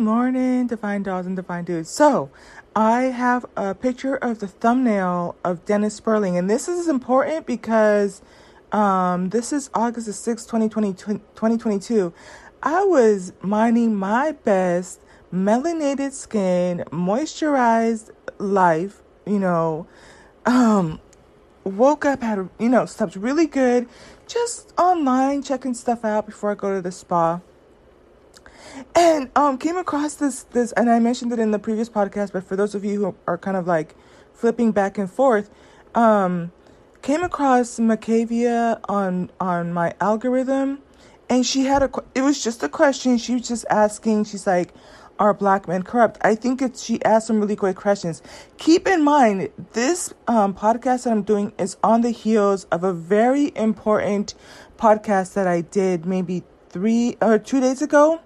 morning, Divine Dolls and Divine Dudes. So, I have a picture of the thumbnail of Dennis Sperling, and this is important because um, this is August the 6th, 2020, 2022. I was mining my best melanated skin, moisturized life, you know, um, woke up, had, you know, slept really good, just online checking stuff out before I go to the spa and um came across this this and i mentioned it in the previous podcast but for those of you who are kind of like flipping back and forth um came across macavia on on my algorithm and she had a it was just a question. She was just asking she's like are black men corrupt? I think it's she asked some really great questions. Keep in mind this um, podcast that i'm doing is on the heels of a very important podcast that i did maybe three or two days ago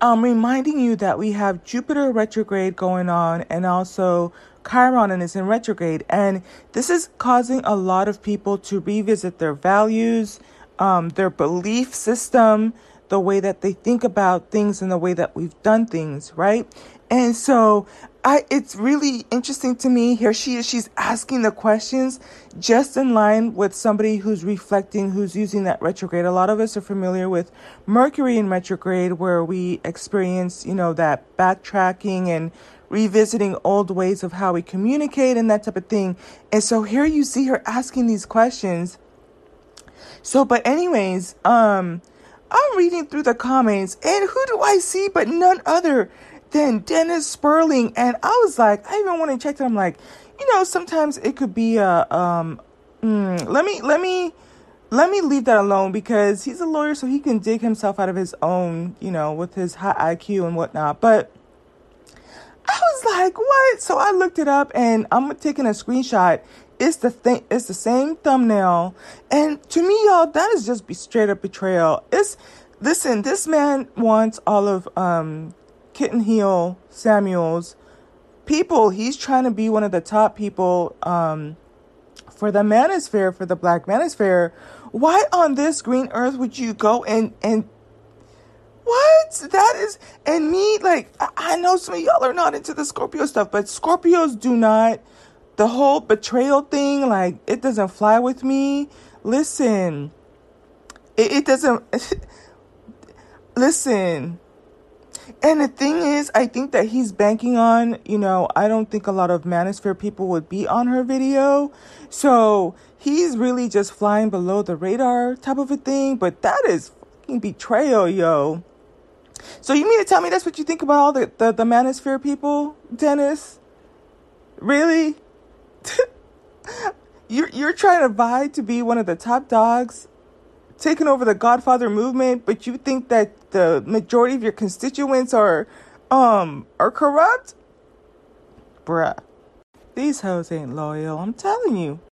um, reminding you that we have Jupiter retrograde going on and also Chiron and is in retrograde. And this is causing a lot of people to revisit their values, um, their belief system, the way that they think about things and the way that we've done things, right? And so I it's really interesting to me. Here she is, she's asking the questions just in line with somebody who's reflecting, who's using that retrograde. A lot of us are familiar with Mercury in retrograde where we experience, you know, that backtracking and revisiting old ways of how we communicate and that type of thing. And so here you see her asking these questions. So but anyways, um I'm reading through the comments and who do I see but none other than Dennis Sperling, and I was like, I even want to check that. I'm like, you know, sometimes it could be a um. Mm, let me let me let me leave that alone because he's a lawyer, so he can dig himself out of his own, you know, with his high IQ and whatnot. But I was like, what? So I looked it up, and I'm taking a screenshot. It's the thing. It's the same thumbnail, and to me, y'all, that is just be straight up betrayal. It's listen. This man wants all of um Kitten Heel Samuels people. He's trying to be one of the top people um, for the manosphere, for the black manosphere. Why on this green earth would you go and and what that is and me like I know some of y'all are not into the Scorpio stuff, but Scorpios do not the whole betrayal thing like it doesn't fly with me. Listen, it, it doesn't. listen, and the thing is, I think that he's banking on, you know, I don't think a lot of Manosphere people would be on her video. So he's really just flying below the radar type of a thing. But that is fucking betrayal, yo. So you mean to tell me that's what you think about all the, the, the Manosphere people, Dennis? Really? you're, you're trying to vie to be one of the top dogs taking over the Godfather movement, but you think that the majority of your constituents are um are corrupt? Bruh. These hoes ain't loyal, I'm telling you.